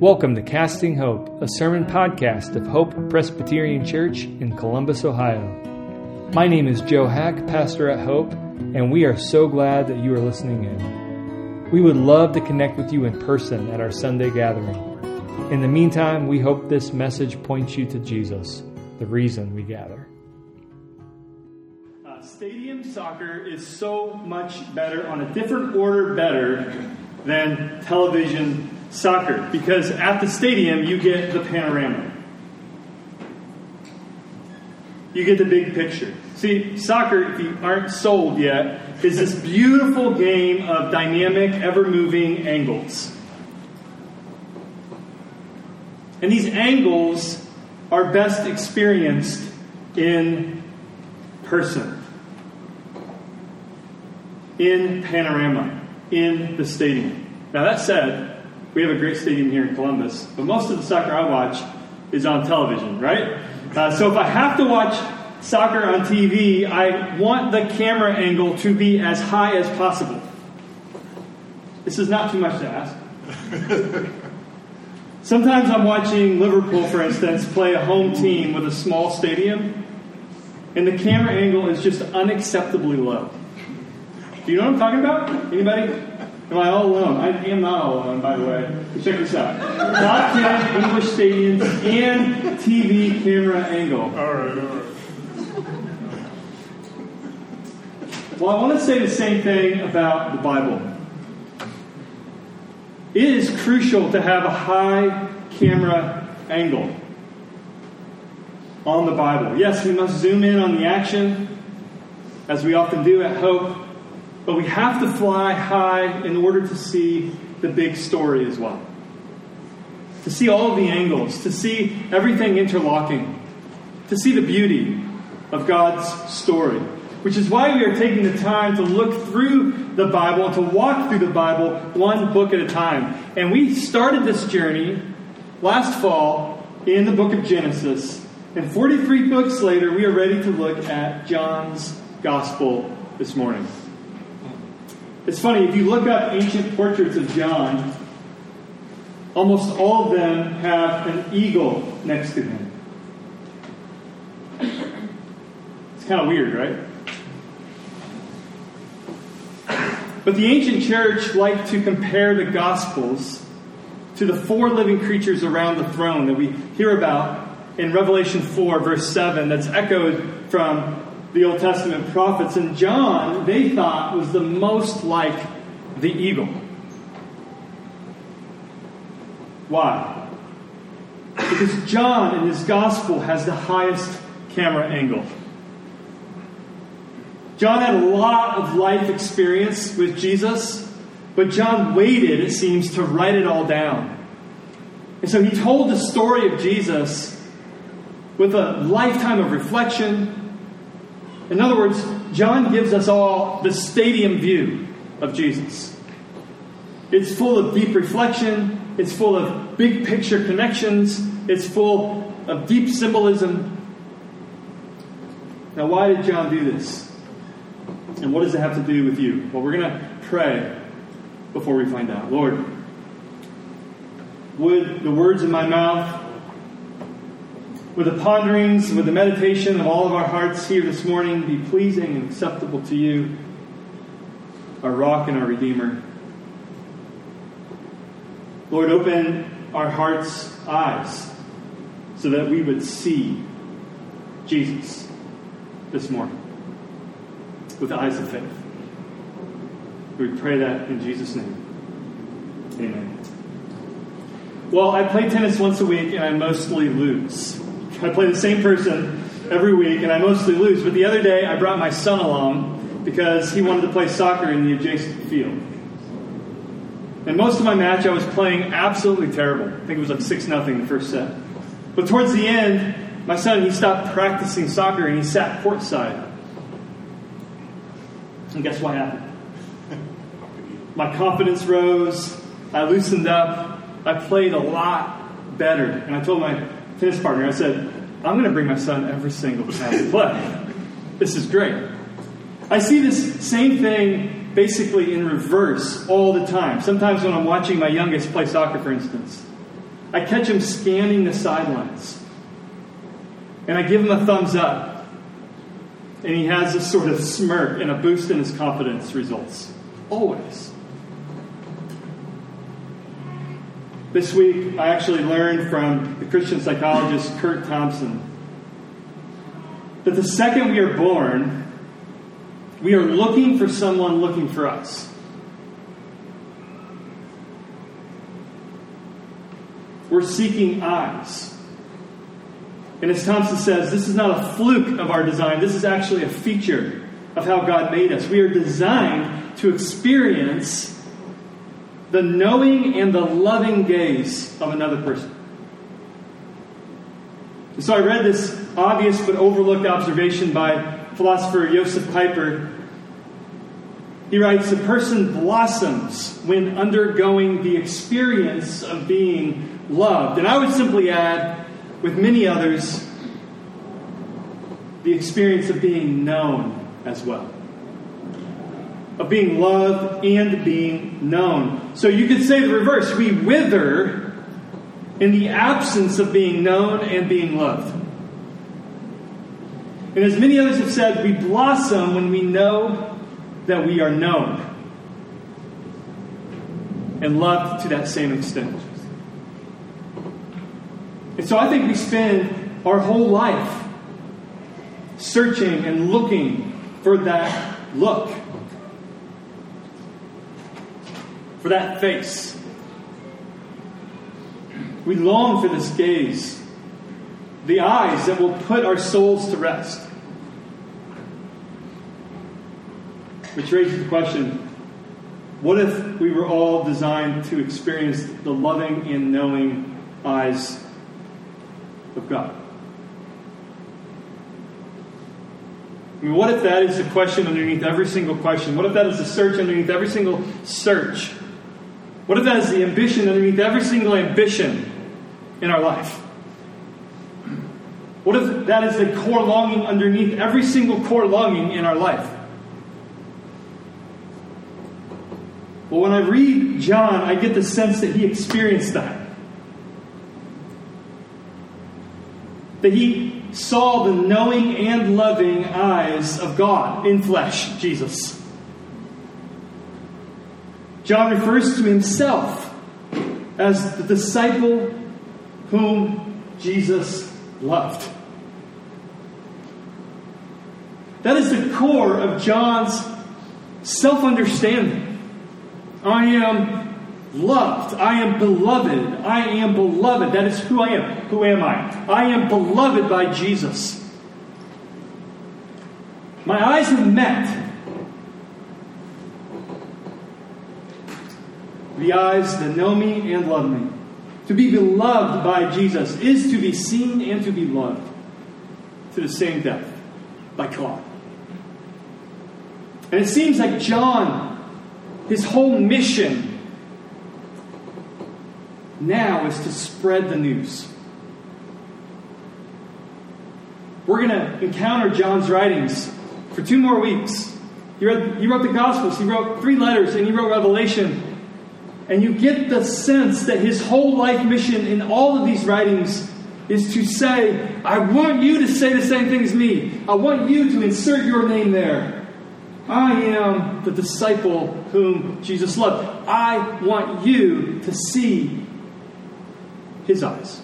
Welcome to Casting Hope, a sermon podcast of Hope Presbyterian Church in Columbus, Ohio. My name is Joe Hack, pastor at Hope, and we are so glad that you are listening in. We would love to connect with you in person at our Sunday gathering. In the meantime, we hope this message points you to Jesus, the reason we gather. Uh, stadium soccer is so much better, on a different order better, than television soccer because at the stadium you get the panorama. You get the big picture. See, soccer, if you aren't sold yet, is this beautiful game of dynamic, ever moving angles. And these angles are best experienced in person, in panorama, in the stadium. Now, that said, we have a great stadium here in Columbus, but most of the soccer I watch is on television, right? Uh, so if I have to watch soccer on TV, I want the camera angle to be as high as possible. This is not too much to ask. Sometimes I'm watching Liverpool, for instance, play a home team with a small stadium, and the camera angle is just unacceptably low. Do you know what I'm talking about? Anybody? Am I all alone? I am not all alone, by the way. Check this out. Top 10 English stadiums and TV camera angle. All right, all right. Well, I want to say the same thing about the Bible. It is crucial to have a high camera angle on the Bible. Yes, we must zoom in on the action, as we often do at Hope, but we have to fly high in order to see the big story as well. To see all of the angles, to see everything interlocking, to see the beauty of God's story. Which is why we are taking the time to look through the Bible, to walk through the Bible one book at a time. And we started this journey last fall in the book of Genesis. And 43 books later, we are ready to look at John's Gospel this morning. It's funny, if you look up ancient portraits of John, almost all of them have an eagle next to him. It's kind of weird, right? But the ancient church liked to compare the Gospels to the four living creatures around the throne that we hear about in Revelation 4, verse 7, that's echoed from the Old Testament prophets. And John, they thought, was the most like the eagle. Why? Because John in his gospel has the highest camera angle. John had a lot of life experience with Jesus, but John waited, it seems, to write it all down. And so he told the story of Jesus with a lifetime of reflection, in other words, John gives us all the stadium view of Jesus. It's full of deep reflection, it's full of big picture connections, it's full of deep symbolism. Now, why did John do this? And what does it have to do with you? Well, we're going to pray before we find out. Lord, would the words in my mouth with the ponderings, with the meditation of all of our hearts here this morning be pleasing and acceptable to you, our rock and our redeemer. Lord, open our hearts' eyes so that we would see Jesus this morning with the eyes of faith. We pray that in Jesus' name. Amen. Well, I play tennis once a week and I mostly lose. I play the same person every week, and I mostly lose. But the other day, I brought my son along because he wanted to play soccer in the adjacent field. And most of my match, I was playing absolutely terrible. I think it was like 6 nothing in the first set. But towards the end, my son, he stopped practicing soccer and he sat courtside. And guess what happened? My confidence rose. I loosened up. I played a lot better. And I told my tennis partner, I said, I'm going to bring my son every single time play. This is great. I see this same thing basically in reverse all the time. Sometimes when I'm watching my youngest play soccer, for instance, I catch him scanning the sidelines. And I give him a thumbs up. And he has this sort of smirk and a boost in his confidence results. Always. This week, I actually learned from the Christian psychologist Curt Thompson that the second we are born, we are looking for someone looking for us. We're seeking eyes. And as Thompson says, this is not a fluke of our design, this is actually a feature of how God made us. We are designed to experience the knowing and the loving gaze of another person. And so I read this obvious but overlooked observation by philosopher Josef Pieper. He writes A person blossoms when undergoing the experience of being loved. And I would simply add, with many others, the experience of being known as well. Of being loved and being known. So you could say the reverse. We wither in the absence of being known and being loved. And as many others have said, we blossom when we know that we are known and loved to that same extent. And so I think we spend our whole life searching and looking for that look, for that face. We long for this gaze, the eyes that will put our souls to rest. Which raises the question what if we were all designed to experience the loving and knowing eyes of God? I mean, what if that is the question underneath every single question? What if that is the search underneath every single search? What if that is the ambition underneath every single ambition in our life? What if that is the core longing underneath every single core longing in our life? Well, when I read John, I get the sense that he experienced that. That he saw the knowing and loving eyes of God in flesh, Jesus. John refers to himself as the disciple whom Jesus loved. That is the core of John's self understanding. I am loved. I am beloved. I am beloved. That is who I am. Who am I? I am beloved by Jesus. My eyes have met the eyes that know me and love me. To be beloved by Jesus is to be seen and to be loved to the same depth by God. And it seems like John his whole mission now is to spread the news. We're going to encounter John's writings for two more weeks. He wrote, he wrote the Gospels, he wrote three letters, and he wrote Revelation. And you get the sense that his whole life mission in all of these writings is to say, I want you to say the same thing as me. I want you to insert your name there. I am the disciple whom Jesus loved. I want you to see his eyes,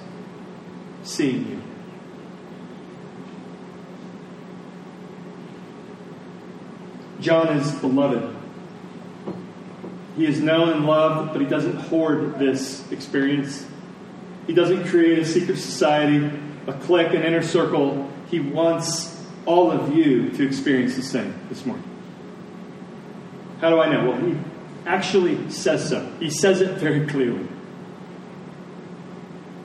seeing you. John is beloved. He is known and loved, but he doesn't hoard this experience. He doesn't create a secret society, a clique, an inner circle. He wants all of you to experience the same this morning. How do I know? Well, he actually says so. He says it very clearly.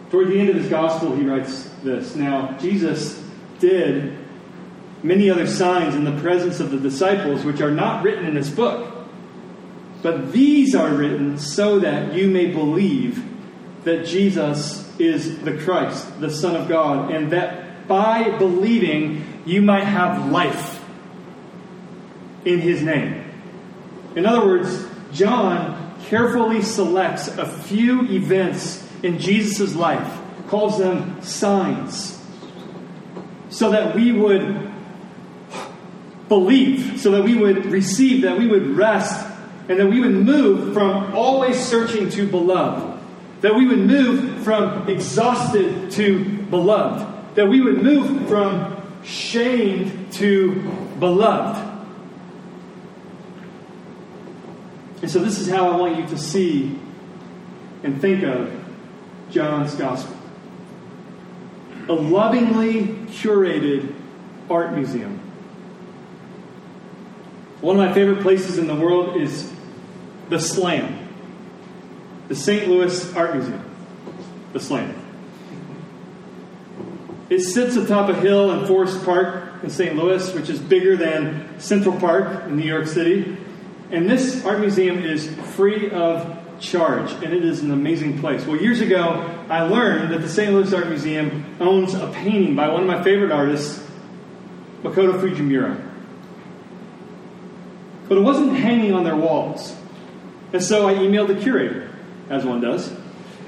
Toward the end of his gospel, he writes this Now, Jesus did many other signs in the presence of the disciples, which are not written in this book. But these are written so that you may believe that Jesus is the Christ, the Son of God, and that by believing you might have life in his name. In other words, John carefully selects a few events in Jesus' life, calls them signs, so that we would believe, so that we would receive, that we would rest, and that we would move from always searching to beloved, that we would move from exhausted to beloved, that we would move from shamed to beloved. And so, this is how I want you to see and think of John's Gospel a lovingly curated art museum. One of my favorite places in the world is the Slam, the St. Louis Art Museum. The Slam. It sits atop a hill in Forest Park in St. Louis, which is bigger than Central Park in New York City. And this art museum is free of charge, and it is an amazing place. Well, years ago, I learned that the St. Louis Art Museum owns a painting by one of my favorite artists, Makoto Fujimura. But it wasn't hanging on their walls. And so I emailed the curator, as one does.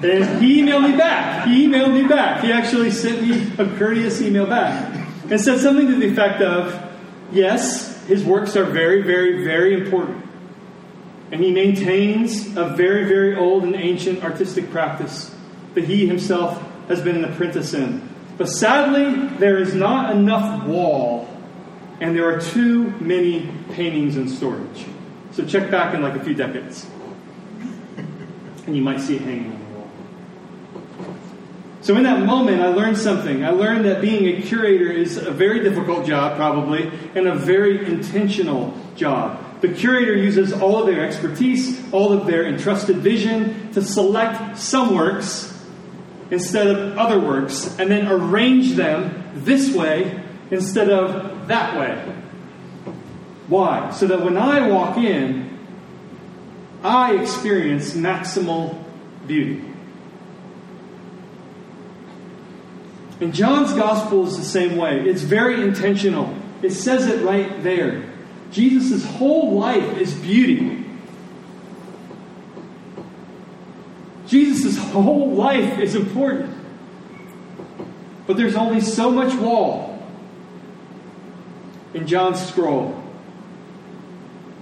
And he emailed me back. He emailed me back. He actually sent me a courteous email back and said something to the effect of yes, his works are very, very, very important. And he maintains a very, very old and ancient artistic practice that he himself has been an apprentice in. But sadly, there is not enough wall and there are too many paintings in storage. So check back in like a few decades, and you might see it hanging on the wall. So in that moment, I learned something. I learned that being a curator is a very difficult job, probably, and a very intentional job. The curator uses all of their expertise, all of their entrusted vision to select some works instead of other works, and then arrange them this way instead of that way. Why? So that when I walk in, I experience maximal beauty. And John's gospel is the same way. It's very intentional. It says it right there. Jesus' whole life is beauty. Jesus' whole life is important. But there's only so much wall in John's scroll.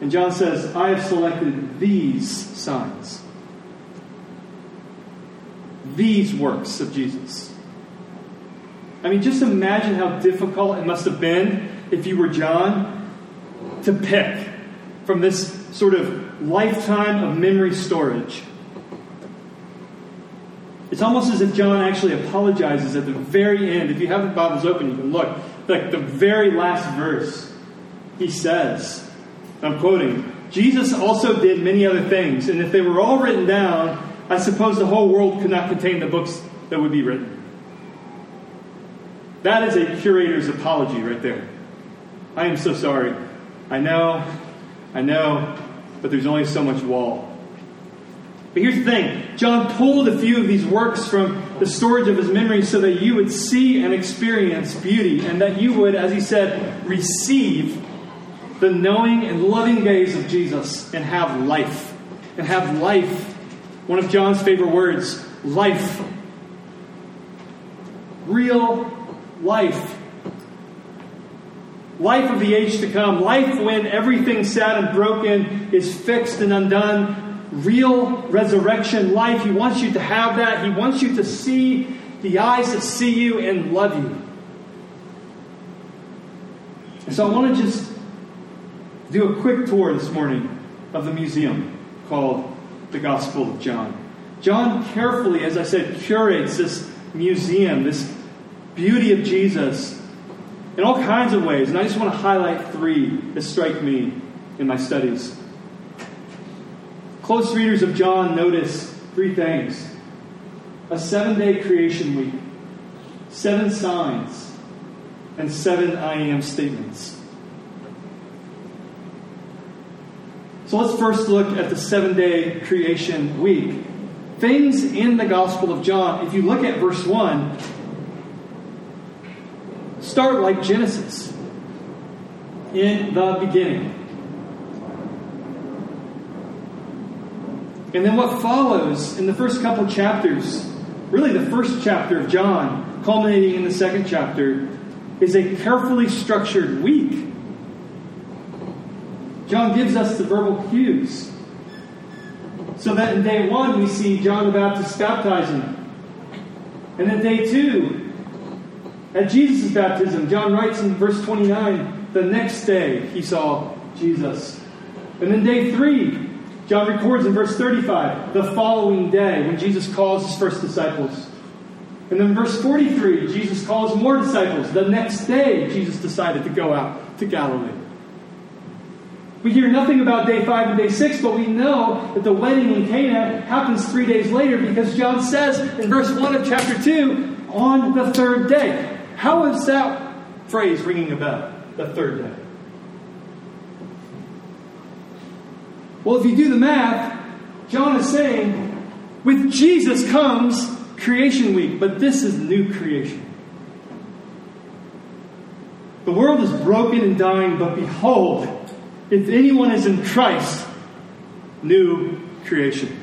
And John says, I have selected these signs, these works of Jesus. I mean, just imagine how difficult it must have been if you were John to pick from this sort of lifetime of memory storage. It's almost as if John actually apologizes at the very end. If you have the Bibles open, you can look like the very last verse, he says, I'm quoting, Jesus also did many other things, and if they were all written down, I suppose the whole world could not contain the books that would be written. That is a curator's apology right there. I am so sorry. I know, I know, but there's only so much wall. But here's the thing John pulled a few of these works from the storage of his memory so that you would see and experience beauty, and that you would, as he said, receive the knowing and loving gaze of Jesus and have life. And have life. One of John's favorite words life. Real life. Life of the age to come. Life when everything sad and broken is fixed and undone real resurrection life. He wants you to have that. He wants you to see the eyes that see you and love you. And so I want to just do a quick tour this morning of the museum called the Gospel of John. John carefully, as I said, curates this museum, this beauty of Jesus in all kinds of ways. And I just want to highlight three that strike me in my studies. Close readers of John notice three things a seven day creation week, seven signs, and seven I am statements. So let's first look at the seven day creation week. Things in the Gospel of John, if you look at verse 1, start like Genesis in the beginning. And then what follows in the first couple chapters really the first chapter of John, culminating in the second chapter, is a carefully structured week. John gives us the verbal cues. So that in day one, we see John the Baptist baptizing. And then day two, at Jesus' baptism, John writes in verse 29, the next day he saw Jesus. And then day three, John records in verse 35, the following day, when Jesus calls his first disciples. And then verse 43, Jesus calls more disciples. The next day, Jesus decided to go out to Galilee. We hear nothing about day five and day six, but we know that the wedding in Cana happens three days later because John says in verse 1 of chapter 2, on the third day. How is that phrase ringing a bell? The third day. Well, if you do the math, John is saying, with Jesus comes creation week, but this is new creation. The world is broken and dying, but behold, if anyone is in Christ, new creation.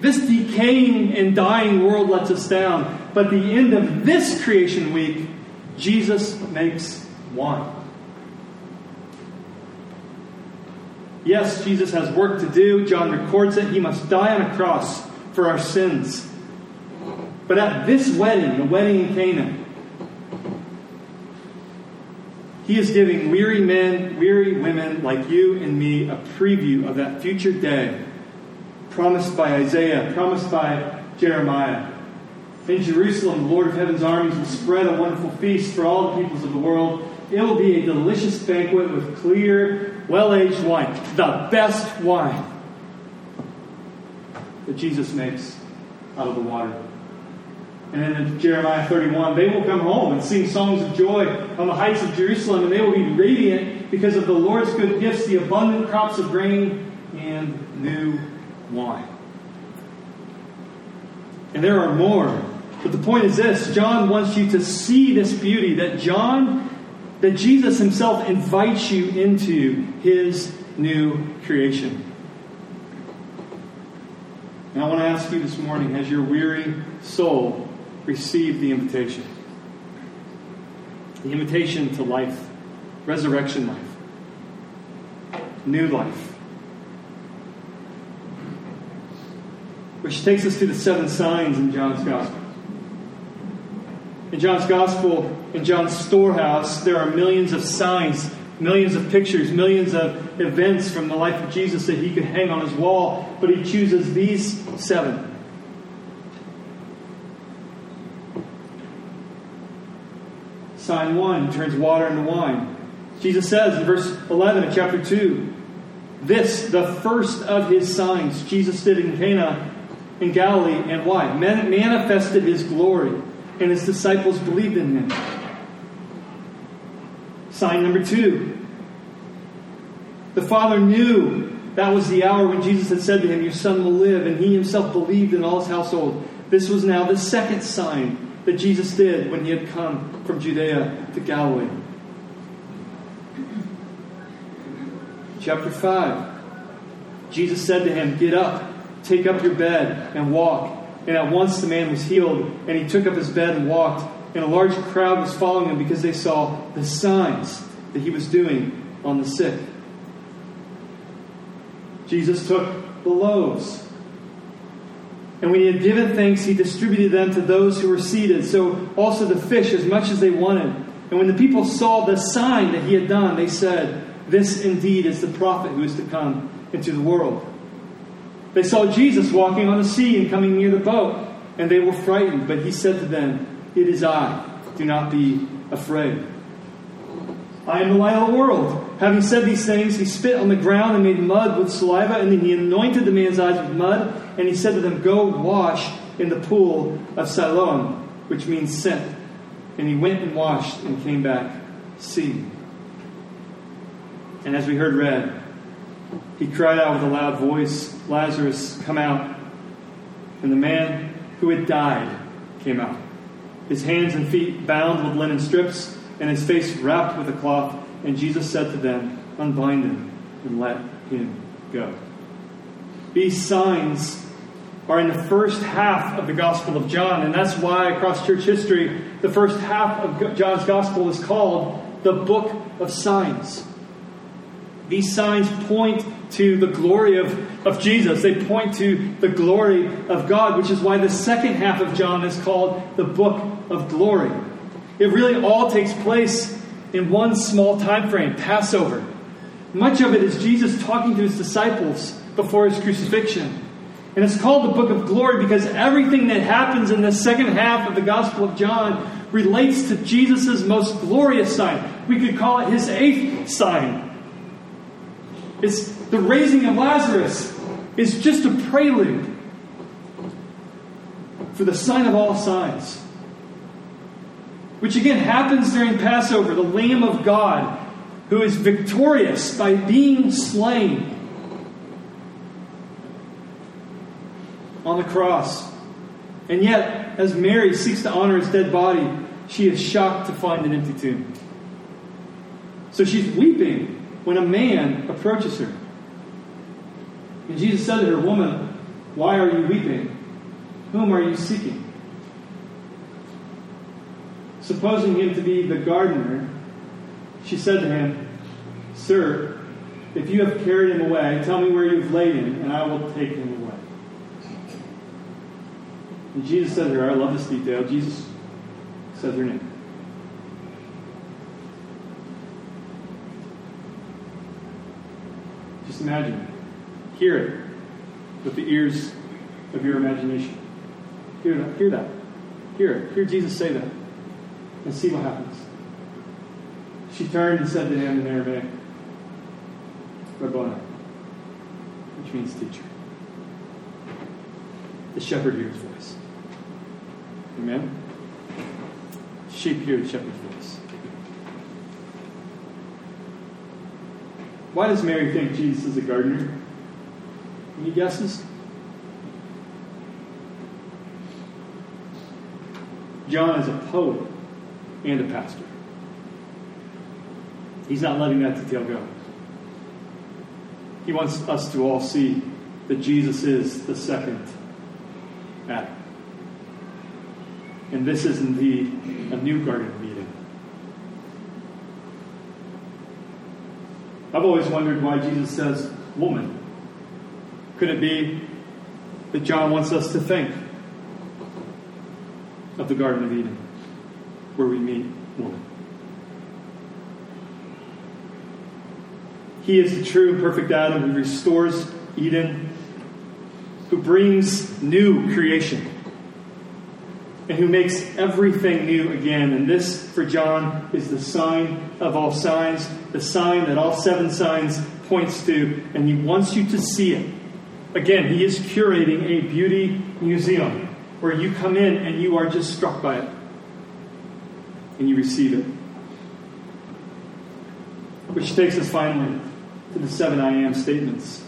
This decaying and dying world lets us down, but the end of this creation week, Jesus makes wine. Yes, Jesus has work to do. John records it. He must die on a cross for our sins. But at this wedding, the wedding in Canaan, he is giving weary men, weary women like you and me a preview of that future day promised by Isaiah, promised by Jeremiah. In Jerusalem, the Lord of heaven's armies will spread a wonderful feast for all the peoples of the world. It will be a delicious banquet with clear, well aged wine, the best wine that Jesus makes out of the water. And then in Jeremiah 31, they will come home and sing songs of joy on the heights of Jerusalem, and they will be radiant because of the Lord's good gifts, the abundant crops of grain and new wine. And there are more. But the point is this John wants you to see this beauty that John, that Jesus himself invites you into his new creation. And I want to ask you this morning has your weary soul received the invitation? The invitation to life, resurrection life, new life. Which takes us to the seven signs in John's Gospel. In John's Gospel, in John's storehouse, there are millions of signs, millions of pictures, millions of events from the life of Jesus that he could hang on his wall, but he chooses these seven. Sign 1 turns water into wine. Jesus says in verse 11 of chapter 2 this, the first of his signs, Jesus did in Cana in Galilee, and why? Man- manifested his glory, and his disciples believed in him. Sign number two. The Father knew that was the hour when Jesus had said to him, Your son will live, and he himself believed in all his household. This was now the second sign that Jesus did when he had come from Judea to Galilee. Chapter 5. Jesus said to him, Get up, take up your bed, and walk. And at once the man was healed, and he took up his bed and walked. And a large crowd was following him because they saw the signs that he was doing on the sick. Jesus took the loaves. And when he had given thanks, he distributed them to those who were seated. So also the fish, as much as they wanted. And when the people saw the sign that he had done, they said, This indeed is the prophet who is to come into the world. They saw Jesus walking on the sea and coming near the boat, and they were frightened. But he said to them, It is I. Do not be afraid. I am the light of the world. Having said these things, he spit on the ground and made mud with saliva, and then he anointed the man's eyes with mud, and he said to them, Go wash in the pool of Siloam, which means sent. And he went and washed and came back seeing. And as we heard read, he cried out with a loud voice, Lazarus, come out. And the man who had died came out, his hands and feet bound with linen strips, and his face wrapped with a cloth. And Jesus said to them, Unbind him and let him go. These signs are in the first half of the Gospel of John. And that's why, across church history, the first half of John's Gospel is called the Book of Signs. These signs point to the glory of, of Jesus. They point to the glory of God, which is why the second half of John is called the Book of Glory. It really all takes place in one small time frame Passover. Much of it is Jesus talking to his disciples before his crucifixion. And it's called the Book of Glory because everything that happens in the second half of the Gospel of John relates to Jesus' most glorious sign. We could call it his eighth sign. It's the raising of Lazarus is just a prelude for the sign of all signs, which again happens during Passover, the Lamb of God who is victorious by being slain on the cross. And yet, as Mary seeks to honor his dead body, she is shocked to find an empty tomb. So she's weeping when a man approaches her. And Jesus said to her, Woman, why are you weeping? Whom are you seeking? Supposing him to be the gardener, she said to him, Sir, if you have carried him away, tell me where you've laid him, and I will take him away. And Jesus said to her, I love this detail. Jesus said her name. Just imagine it. Hear it with the ears of your imagination. Hear that. Hear that. Hear it. Hear Jesus say that. And see what happens. She turned and said to him in Aramaic, Rabboni, which means teacher. The shepherd hears voice. Amen? Sheep hear the shepherd's voice. Why does Mary think Jesus is a gardener? Any guesses? John is a poet and a pastor. He's not letting that detail go. He wants us to all see that Jesus is the second Adam. And this is indeed a new Garden of Eden. I've always wondered why Jesus says woman. Could it be that John wants us to think of the Garden of Eden, where we meet woman? He is the true and perfect Adam who restores Eden, who brings new creation, and who makes everything new again. And this, for John, is the sign of all signs, the sign that all seven signs points to, and he wants you to see it. Again, he is curating a beauty museum where you come in and you are just struck by it and you receive it. Which takes us finally to the seven I am statements.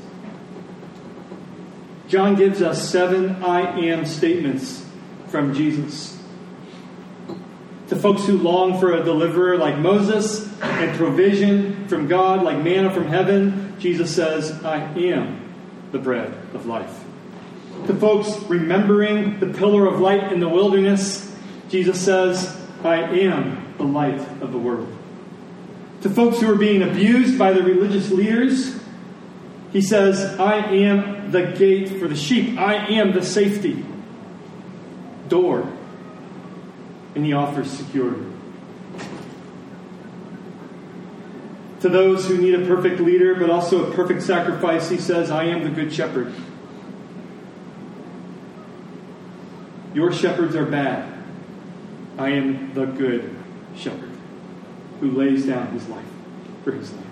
John gives us seven I am statements from Jesus. To folks who long for a deliverer like Moses and provision from God like manna from heaven, Jesus says, I am the bread of life. To folks remembering the pillar of light in the wilderness, Jesus says, I am the light of the world. To folks who are being abused by the religious leaders, he says, I am the gate for the sheep. I am the safety door. And he offers security. To those who need a perfect leader, but also a perfect sacrifice, he says, I am the good shepherd. Your shepherds are bad. I am the good shepherd who lays down his life for his lambs.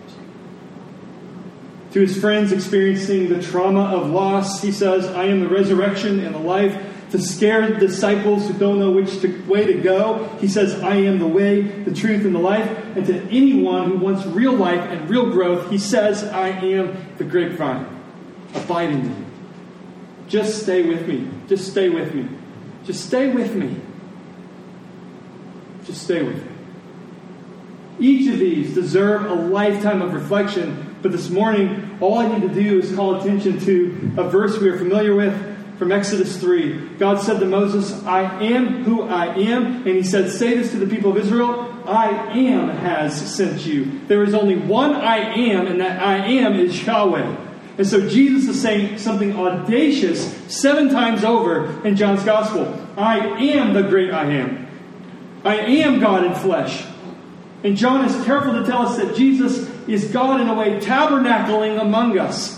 To his friends experiencing the trauma of loss, he says, I am the resurrection and the life. To scare disciples who don't know which to, way to go, he says, I am the way, the truth, and the life. And to anyone who wants real life and real growth, he says, I am the grapevine. Abide in me. Just stay with me. Just stay with me. Just stay with me. Just stay with me. Each of these deserve a lifetime of reflection, but this morning, all I need to do is call attention to a verse we are familiar with from Exodus 3. God said to Moses, I am who I am. And he said, Say this to the people of Israel I am has sent you. There is only one I am, and that I am is Yahweh. And so Jesus is saying something audacious seven times over in John's Gospel I am the great I am. I am God in flesh. And John is careful to tell us that Jesus is God in a way, tabernacling among us.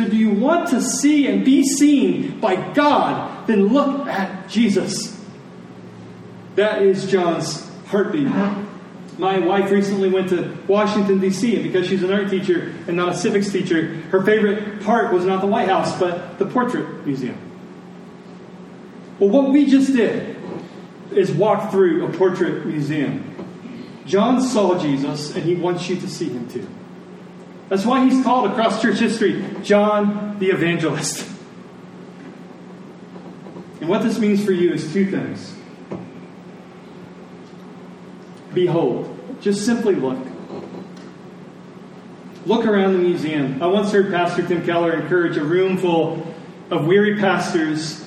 So, do you want to see and be seen by God? Then look at Jesus. That is John's heartbeat. My wife recently went to Washington, D.C., and because she's an art teacher and not a civics teacher, her favorite part was not the White House, but the Portrait Museum. Well, what we just did is walk through a portrait museum. John saw Jesus, and he wants you to see him too. That's why he's called across church history John the Evangelist. And what this means for you is two things. Behold, just simply look. Look around the museum. I once heard Pastor Tim Keller encourage a room full of weary pastors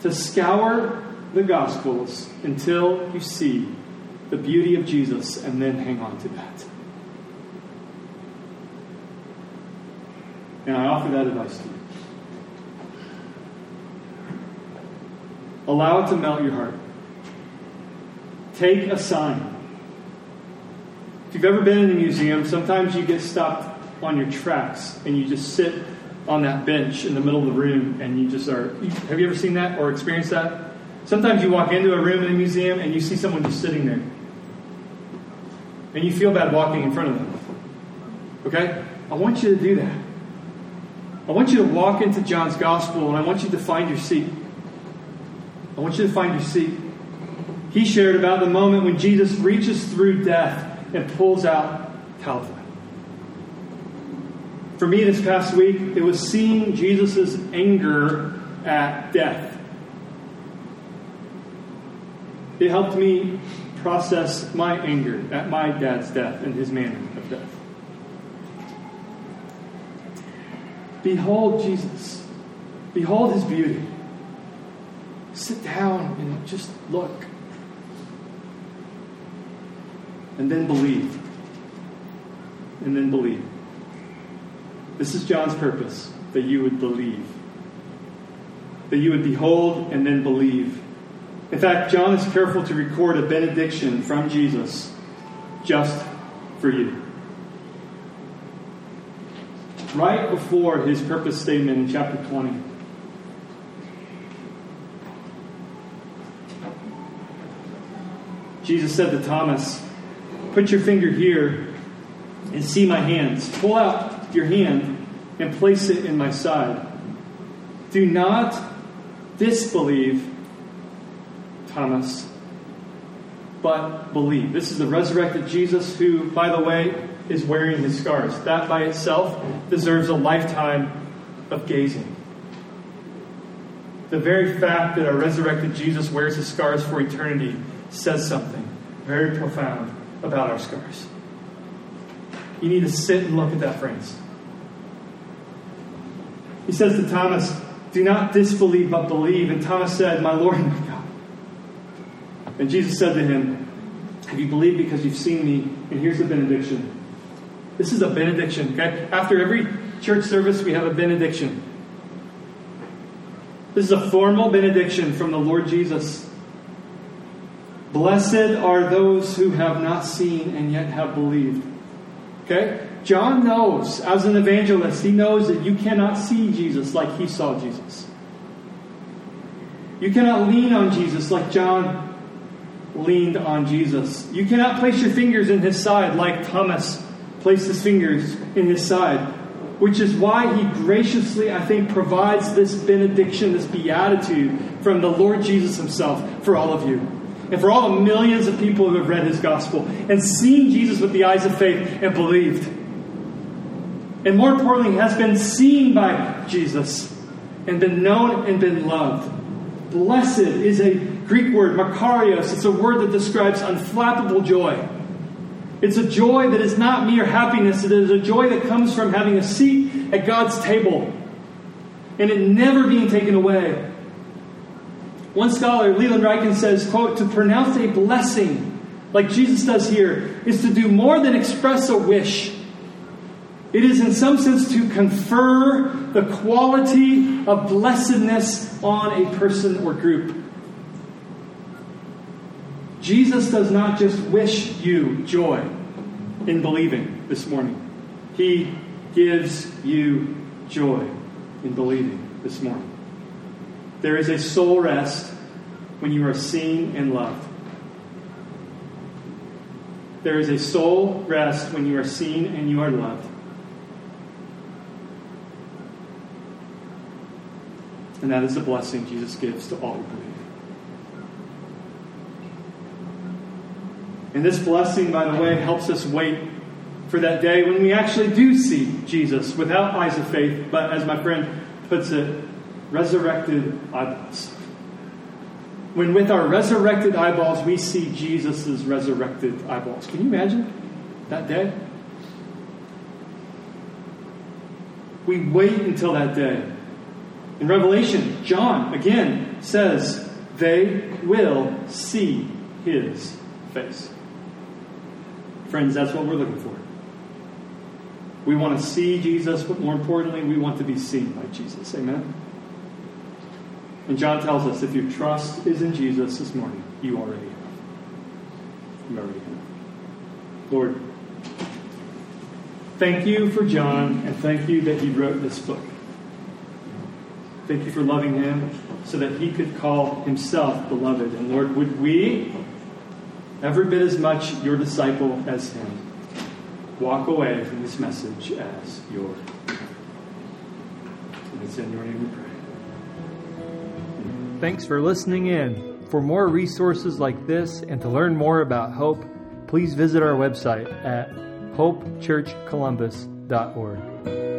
to scour the Gospels until you see the beauty of Jesus and then hang on to that. And I offer that advice to you. Allow it to melt your heart. Take a sign. If you've ever been in a museum, sometimes you get stopped on your tracks and you just sit on that bench in the middle of the room and you just are. Have you ever seen that or experienced that? Sometimes you walk into a room in a museum and you see someone just sitting there. And you feel bad walking in front of them. Okay? I want you to do that. I want you to walk into John's gospel and I want you to find your seat. I want you to find your seat. He shared about the moment when Jesus reaches through death and pulls out Talitha. For me this past week, it was seeing Jesus' anger at death. It helped me process my anger at my dad's death and his manner of death. Behold Jesus. Behold his beauty. Sit down and just look. And then believe. And then believe. This is John's purpose that you would believe. That you would behold and then believe. In fact, John is careful to record a benediction from Jesus just for you. Right before his purpose statement in chapter 20. Jesus said to Thomas, Put your finger here and see my hands. Pull out your hand and place it in my side. Do not disbelieve, Thomas, but believe. This is the resurrected Jesus who, by the way, is wearing his scars. That by itself deserves a lifetime of gazing. The very fact that our resurrected Jesus wears his scars for eternity says something very profound about our scars. You need to sit and look at that, friends. He says to Thomas, Do not disbelieve, but believe. And Thomas said, My Lord. And Jesus said to him, Have you believed because you've seen me? And here's the benediction. This is a benediction, okay? After every church service, we have a benediction. This is a formal benediction from the Lord Jesus. Blessed are those who have not seen and yet have believed. Okay? John knows, as an evangelist, he knows that you cannot see Jesus like he saw Jesus. You cannot lean on Jesus like John leaned on Jesus. You cannot place your fingers in his side like Thomas placed his fingers in his side, which is why he graciously, I think, provides this benediction, this beatitude from the Lord Jesus himself for all of you. And for all the millions of people who have read his gospel and seen Jesus with the eyes of faith and believed. And more importantly, has been seen by Jesus and been known and been loved. Blessed is a Greek word, makarios. It's a word that describes unflappable joy. It's a joy that is not mere happiness, it is a joy that comes from having a seat at God's table and it never being taken away. One scholar, Leland Ryken, says, quote, to pronounce a blessing, like Jesus does here, is to do more than express a wish. It is, in some sense, to confer the quality of blessedness on a person or group. Jesus does not just wish you joy in believing this morning, He gives you joy in believing this morning. There is a soul rest when you are seen and loved. There is a soul rest when you are seen and you are loved. And that is the blessing Jesus gives to all who believe. And this blessing, by the way, helps us wait for that day when we actually do see Jesus without eyes of faith, but as my friend puts it, resurrected eyeballs. When with our resurrected eyeballs we see Jesus' resurrected eyeballs. Can you imagine that day? We wait until that day. In Revelation, John again says, they will see his face. Friends, that's what we're looking for. We want to see Jesus, but more importantly, we want to be seen by Jesus. Amen? And John tells us if your trust is in Jesus this morning, you already have. You already have. Lord, thank you for John, and thank you that he wrote this book. Thank you for loving him so that he could call himself beloved. And Lord, would we, every bit as much your disciple as him, walk away from this message as your And it's in your name we pray. Thanks for listening in. For more resources like this and to learn more about Hope, please visit our website at hopechurchcolumbus.org.